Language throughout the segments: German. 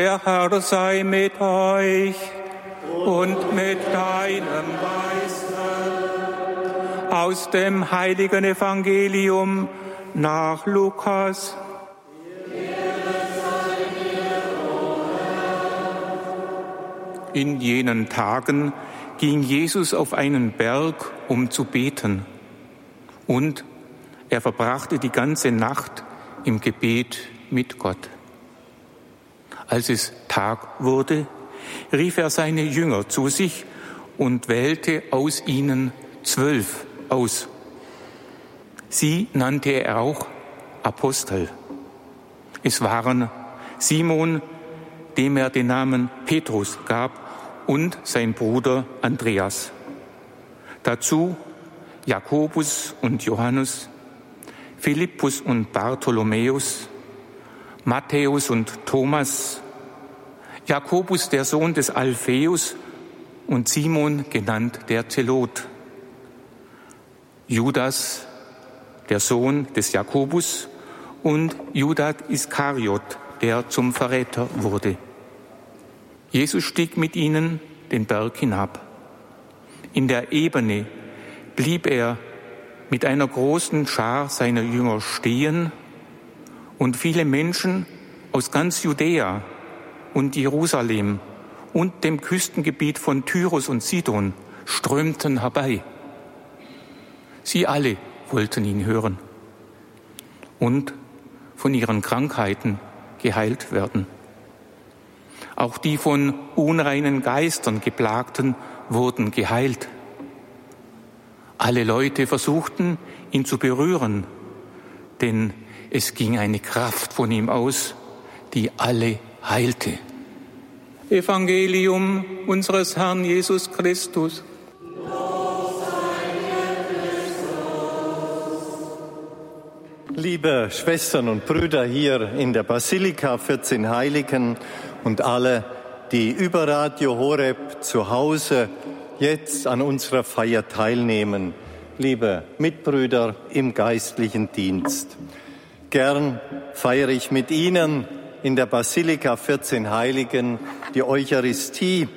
Der Herr sei mit euch und mit deinem Geiste. Aus dem heiligen Evangelium nach Lukas. In jenen Tagen ging Jesus auf einen Berg, um zu beten. Und er verbrachte die ganze Nacht im Gebet mit Gott. Als es Tag wurde, rief er seine Jünger zu sich und wählte aus ihnen zwölf aus. Sie nannte er auch Apostel. Es waren Simon, dem er den Namen Petrus gab, und sein Bruder Andreas. Dazu Jakobus und Johannes, Philippus und Bartholomäus, Matthäus und Thomas, Jakobus der Sohn des Alpheus und Simon genannt der Zelot, Judas der Sohn des Jakobus und Judas Iskariot, der zum Verräter wurde. Jesus stieg mit ihnen den Berg hinab. In der Ebene blieb er mit einer großen Schar seiner Jünger stehen und viele Menschen aus ganz Judäa und Jerusalem und dem Küstengebiet von Tyrus und Sidon strömten herbei. Sie alle wollten ihn hören und von ihren Krankheiten geheilt werden. Auch die von unreinen Geistern geplagten wurden geheilt. Alle Leute versuchten, ihn zu berühren, denn es ging eine Kraft von ihm aus, die alle heilte. Evangelium unseres Herrn Jesus Christus. Liebe Schwestern und Brüder hier in der Basilika 14 Heiligen und alle, die über Radio Horeb zu Hause jetzt an unserer Feier teilnehmen, liebe Mitbrüder im geistlichen Dienst. Gern feiere ich mit Ihnen in der Basilika 14 Heiligen die Eucharistie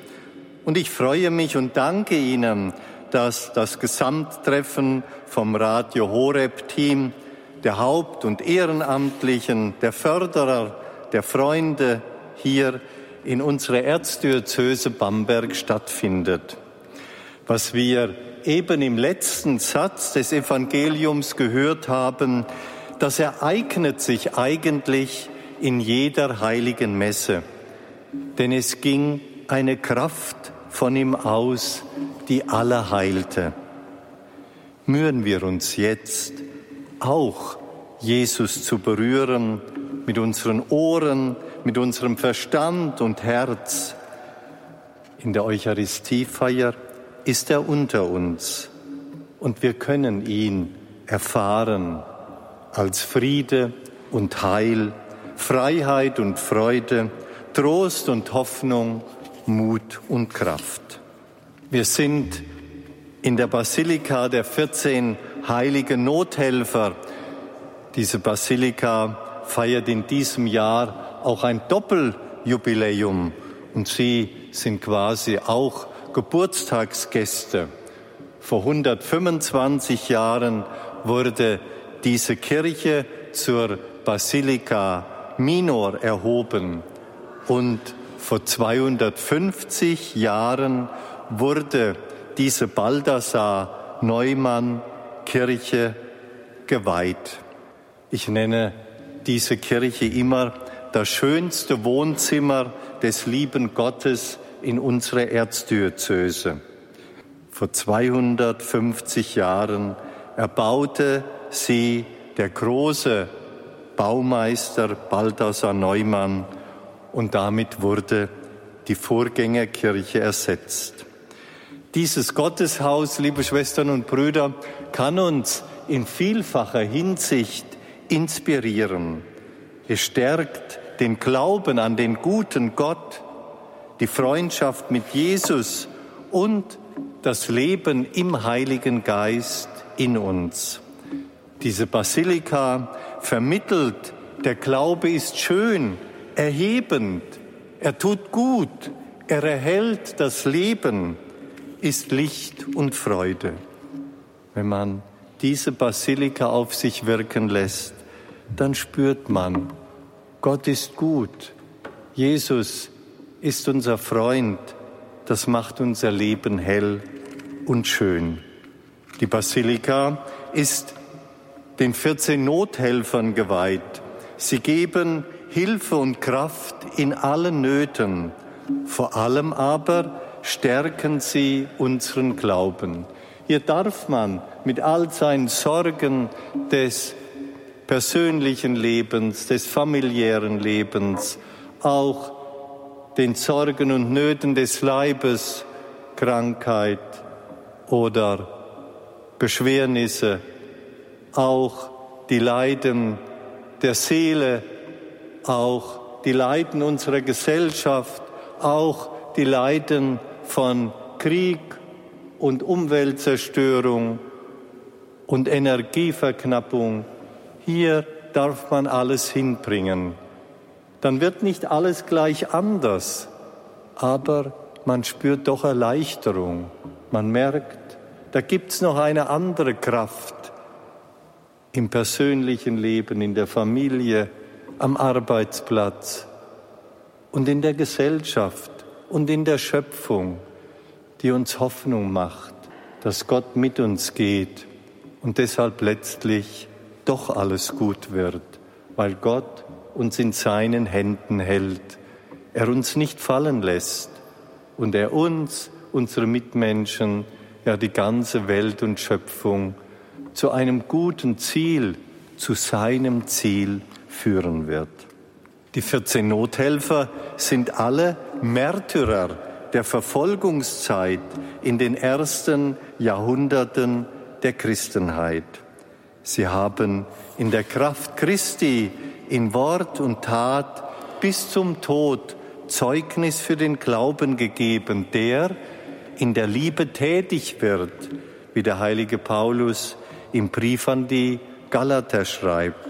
und ich freue mich und danke Ihnen, dass das Gesamttreffen vom Radio Horeb Team der Haupt- und Ehrenamtlichen, der Förderer, der Freunde hier in unserer Erzdiözese Bamberg stattfindet. Was wir eben im letzten Satz des Evangeliums gehört haben, das ereignet sich eigentlich in jeder heiligen Messe. Denn es ging eine Kraft von ihm aus, die alle heilte. Mühen wir uns jetzt auch Jesus zu berühren mit unseren Ohren, mit unserem Verstand und Herz. In der Eucharistiefeier ist er unter uns und wir können ihn erfahren als Friede und Heil, Freiheit und Freude, Trost und Hoffnung, Mut und Kraft. Wir sind in der Basilika der 14 heiligen Nothelfer. Diese Basilika feiert in diesem Jahr auch ein Doppeljubiläum und sie sind quasi auch Geburtstagsgäste. Vor 125 Jahren wurde diese Kirche zur Basilika Minor erhoben und vor 250 Jahren wurde diese Baldassar Neumann Kirche geweiht. Ich nenne diese Kirche immer das schönste Wohnzimmer des lieben Gottes in unserer Erzdiözese. Vor 250 Jahren erbaute sie der große Baumeister Balthasar Neumann und damit wurde die Vorgängerkirche ersetzt. Dieses Gotteshaus, liebe Schwestern und Brüder, kann uns in vielfacher Hinsicht inspirieren. Es stärkt den Glauben an den guten Gott, die Freundschaft mit Jesus und das Leben im Heiligen Geist in uns. Diese Basilika vermittelt, der Glaube ist schön, erhebend, er tut gut, er erhält das Leben, ist Licht und Freude. Wenn man diese Basilika auf sich wirken lässt, dann spürt man, Gott ist gut, Jesus ist unser Freund, das macht unser Leben hell und schön. Die Basilika ist den 14 Nothelfern geweiht. Sie geben Hilfe und Kraft in allen Nöten. Vor allem aber stärken sie unseren Glauben. Hier darf man mit all seinen Sorgen des persönlichen Lebens, des familiären Lebens, auch den Sorgen und Nöten des Leibes, Krankheit oder Beschwernisse, auch die Leiden der Seele, auch die Leiden unserer Gesellschaft, auch die Leiden von Krieg und Umweltzerstörung und Energieverknappung. Hier darf man alles hinbringen. Dann wird nicht alles gleich anders, aber man spürt doch Erleichterung. Man merkt, da gibt's noch eine andere Kraft im persönlichen Leben, in der Familie, am Arbeitsplatz und in der Gesellschaft und in der Schöpfung, die uns Hoffnung macht, dass Gott mit uns geht und deshalb letztlich doch alles gut wird, weil Gott uns in seinen Händen hält, er uns nicht fallen lässt und er uns, unsere Mitmenschen, ja die ganze Welt und Schöpfung zu einem guten Ziel, zu seinem Ziel führen wird. Die 14 Nothelfer sind alle Märtyrer der Verfolgungszeit in den ersten Jahrhunderten der Christenheit. Sie haben in der Kraft Christi in Wort und Tat bis zum Tod Zeugnis für den Glauben gegeben, der in der Liebe tätig wird, wie der heilige Paulus im Brief an die Galater schreibt.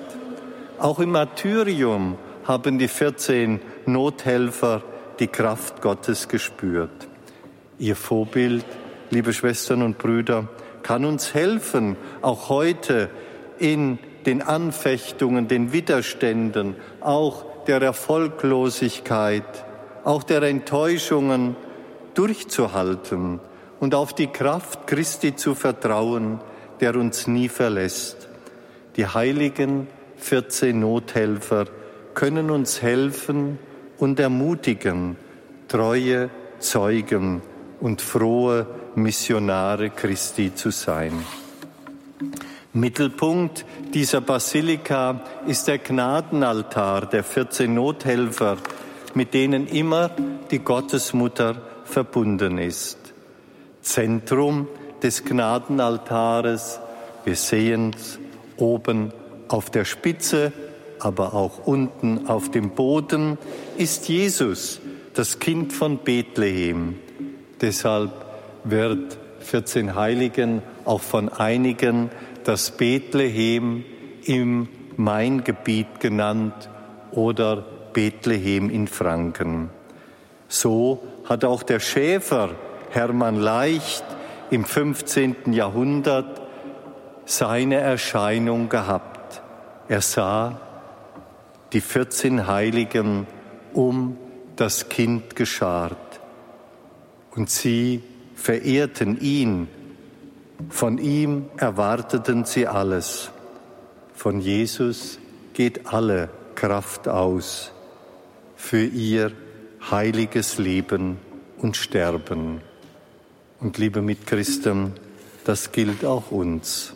Auch im Martyrium haben die 14 Nothelfer die Kraft Gottes gespürt. Ihr Vorbild, liebe Schwestern und Brüder, kann uns helfen, auch heute in den Anfechtungen, den Widerständen, auch der Erfolglosigkeit, auch der Enttäuschungen durchzuhalten und auf die Kraft Christi zu vertrauen, der uns nie verlässt. Die heiligen 14 Nothelfer können uns helfen und ermutigen, treue Zeugen und frohe Missionare Christi zu sein. Mittelpunkt dieser Basilika ist der Gnadenaltar der 14 Nothelfer, mit denen immer die Gottesmutter verbunden ist. Zentrum des Gnadenaltares, wir sehen es oben auf der Spitze, aber auch unten auf dem Boden, ist Jesus, das Kind von Bethlehem. Deshalb wird 14 Heiligen auch von einigen das Bethlehem im Maingebiet genannt oder Bethlehem in Franken. So hat auch der Schäfer Hermann Leicht im 15. Jahrhundert seine Erscheinung gehabt. Er sah die 14 Heiligen um das Kind geschart und sie verehrten ihn. Von ihm erwarteten sie alles. Von Jesus geht alle Kraft aus für ihr heiliges Leben und Sterben. Und liebe Mitchristen, das gilt auch uns.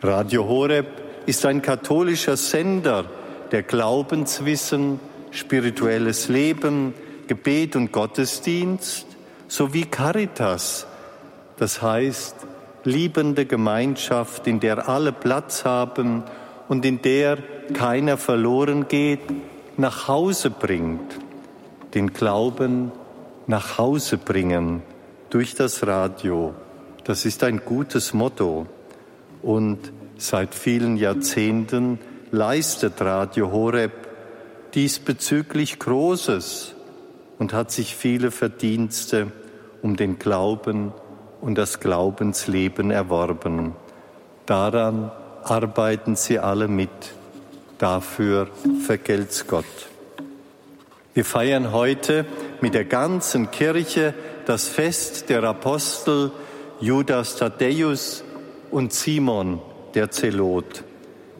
Radio Horeb ist ein katholischer Sender, der Glaubenswissen, spirituelles Leben, Gebet und Gottesdienst sowie Caritas, das heißt liebende Gemeinschaft, in der alle Platz haben und in der keiner verloren geht, nach Hause bringt, den Glauben nach Hause bringen durch das Radio. Das ist ein gutes Motto und seit vielen Jahrzehnten leistet Radio Horeb diesbezüglich Großes und hat sich viele Verdienste um den Glauben und das Glaubensleben erworben. Daran arbeiten sie alle mit. Dafür vergelt's Gott. Wir feiern heute mit der ganzen Kirche das Fest der Apostel Judas Thaddäus und Simon der Zelot.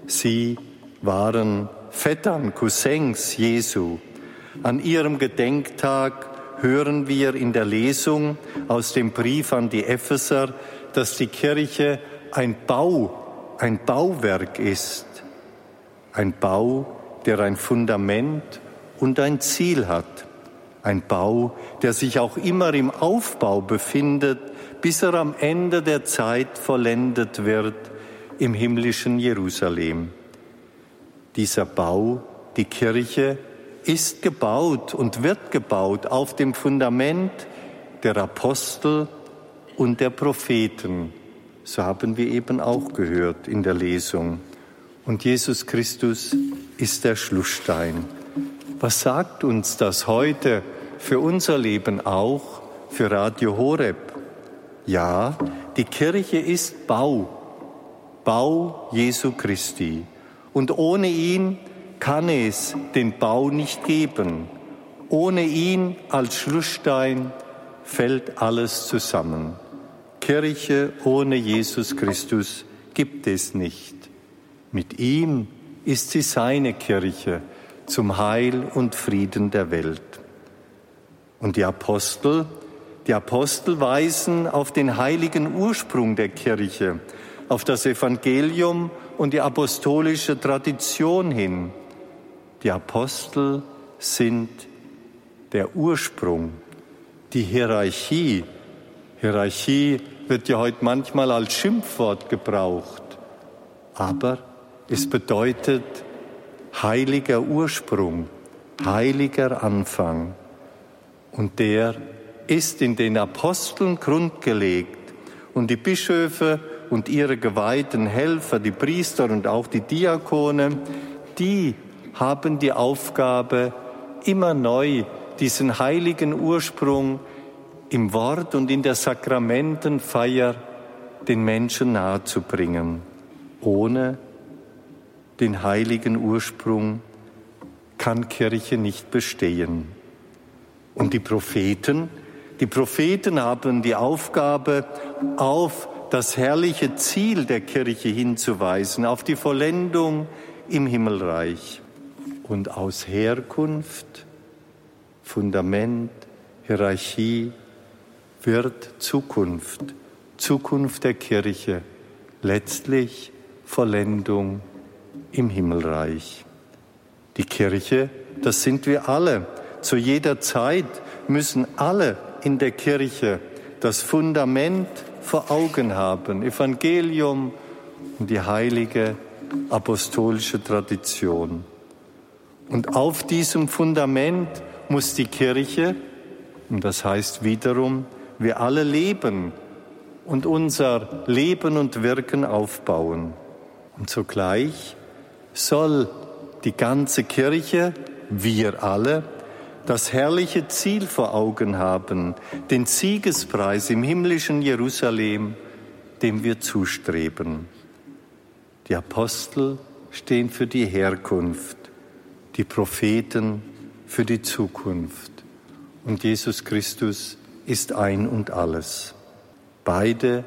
Sie waren Vettern, Cousins Jesu. An ihrem Gedenktag hören wir in der Lesung aus dem Brief an die Epheser, dass die Kirche ein Bau, ein Bauwerk ist. Ein Bau, der ein Fundament und ein Ziel hat. Ein Bau, der sich auch immer im Aufbau befindet, bis er am Ende der Zeit vollendet wird im himmlischen Jerusalem. Dieser Bau, die Kirche, ist gebaut und wird gebaut auf dem Fundament der Apostel und der Propheten. So haben wir eben auch gehört in der Lesung. Und Jesus Christus ist der Schlussstein. Was sagt uns das heute für unser Leben auch, für Radio Horeb? Ja, die Kirche ist Bau, Bau Jesu Christi. Und ohne ihn kann es den Bau nicht geben. Ohne ihn als Schlussstein fällt alles zusammen. Kirche ohne Jesus Christus gibt es nicht. Mit ihm ist sie seine Kirche zum Heil und Frieden der Welt. Und die Apostel, die Apostel weisen auf den heiligen Ursprung der Kirche, auf das Evangelium und die apostolische Tradition hin. Die Apostel sind der Ursprung, die Hierarchie. Hierarchie wird ja heute manchmal als Schimpfwort gebraucht, aber es bedeutet heiliger Ursprung, heiliger Anfang. Und der ist in den Aposteln grundgelegt. Und die Bischöfe und ihre geweihten Helfer, die Priester und auch die Diakone, die haben die Aufgabe, immer neu diesen heiligen Ursprung im Wort und in der Sakramentenfeier den Menschen nahezubringen. Ohne den heiligen Ursprung kann Kirche nicht bestehen. Und die Propheten, die Propheten haben die Aufgabe, auf das herrliche Ziel der Kirche hinzuweisen, auf die Vollendung im Himmelreich und aus Herkunft, Fundament, Hierarchie wird Zukunft, Zukunft der Kirche, letztlich Vollendung im Himmelreich. Die Kirche, das sind wir alle. Zu jeder Zeit müssen alle in der Kirche das Fundament vor Augen haben, Evangelium und die heilige apostolische Tradition. Und auf diesem Fundament muss die Kirche, und das heißt wiederum, wir alle leben und unser Leben und Wirken aufbauen. Und zugleich soll die ganze Kirche, wir alle, das herrliche Ziel vor Augen haben, den Siegespreis im himmlischen Jerusalem, dem wir zustreben. Die Apostel stehen für die Herkunft, die Propheten für die Zukunft. Und Jesus Christus ist ein und alles. Beide,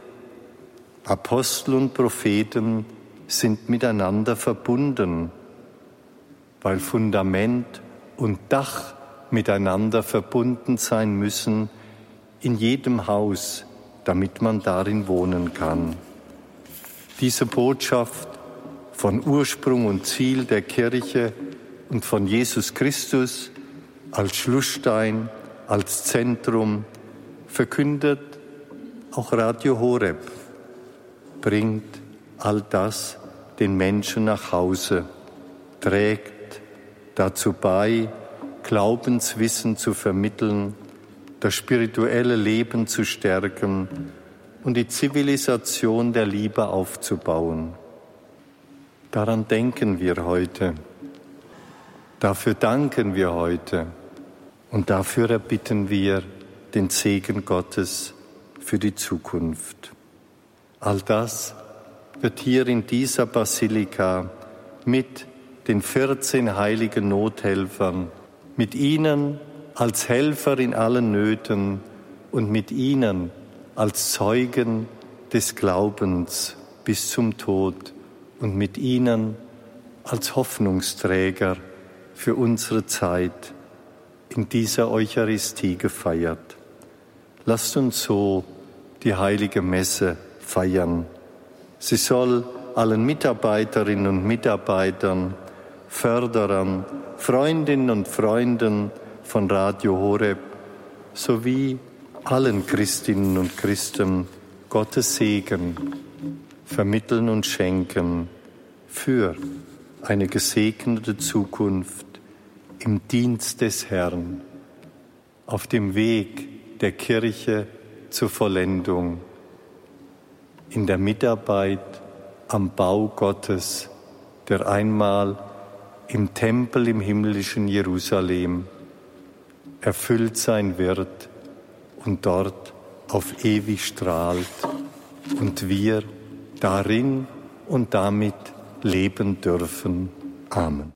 Apostel und Propheten, sind miteinander verbunden, weil Fundament und Dach miteinander verbunden sein müssen in jedem Haus, damit man darin wohnen kann. Diese Botschaft von Ursprung und Ziel der Kirche und von Jesus Christus als Schlussstein, als Zentrum verkündet auch Radio Horeb, bringt all das den Menschen nach Hause, trägt dazu bei, Glaubenswissen zu vermitteln, das spirituelle Leben zu stärken und die Zivilisation der Liebe aufzubauen. Daran denken wir heute. Dafür danken wir heute. Und dafür erbitten wir den Segen Gottes für die Zukunft. All das wird hier in dieser Basilika mit den 14 heiligen Nothelfern, mit ihnen als Helfer in allen Nöten und mit ihnen als Zeugen des Glaubens bis zum Tod und mit ihnen als Hoffnungsträger für unsere Zeit in dieser Eucharistie gefeiert. Lasst uns so die heilige Messe feiern. Sie soll allen Mitarbeiterinnen und Mitarbeitern, Förderern, Freundinnen und Freunden von Radio Horeb sowie allen Christinnen und Christen Gottes Segen vermitteln und schenken für eine gesegnete Zukunft im Dienst des Herrn, auf dem Weg der Kirche zur Vollendung, in der Mitarbeit am Bau Gottes, der einmal im Tempel im himmlischen Jerusalem erfüllt sein wird und dort auf ewig strahlt und wir darin und damit leben dürfen. Amen.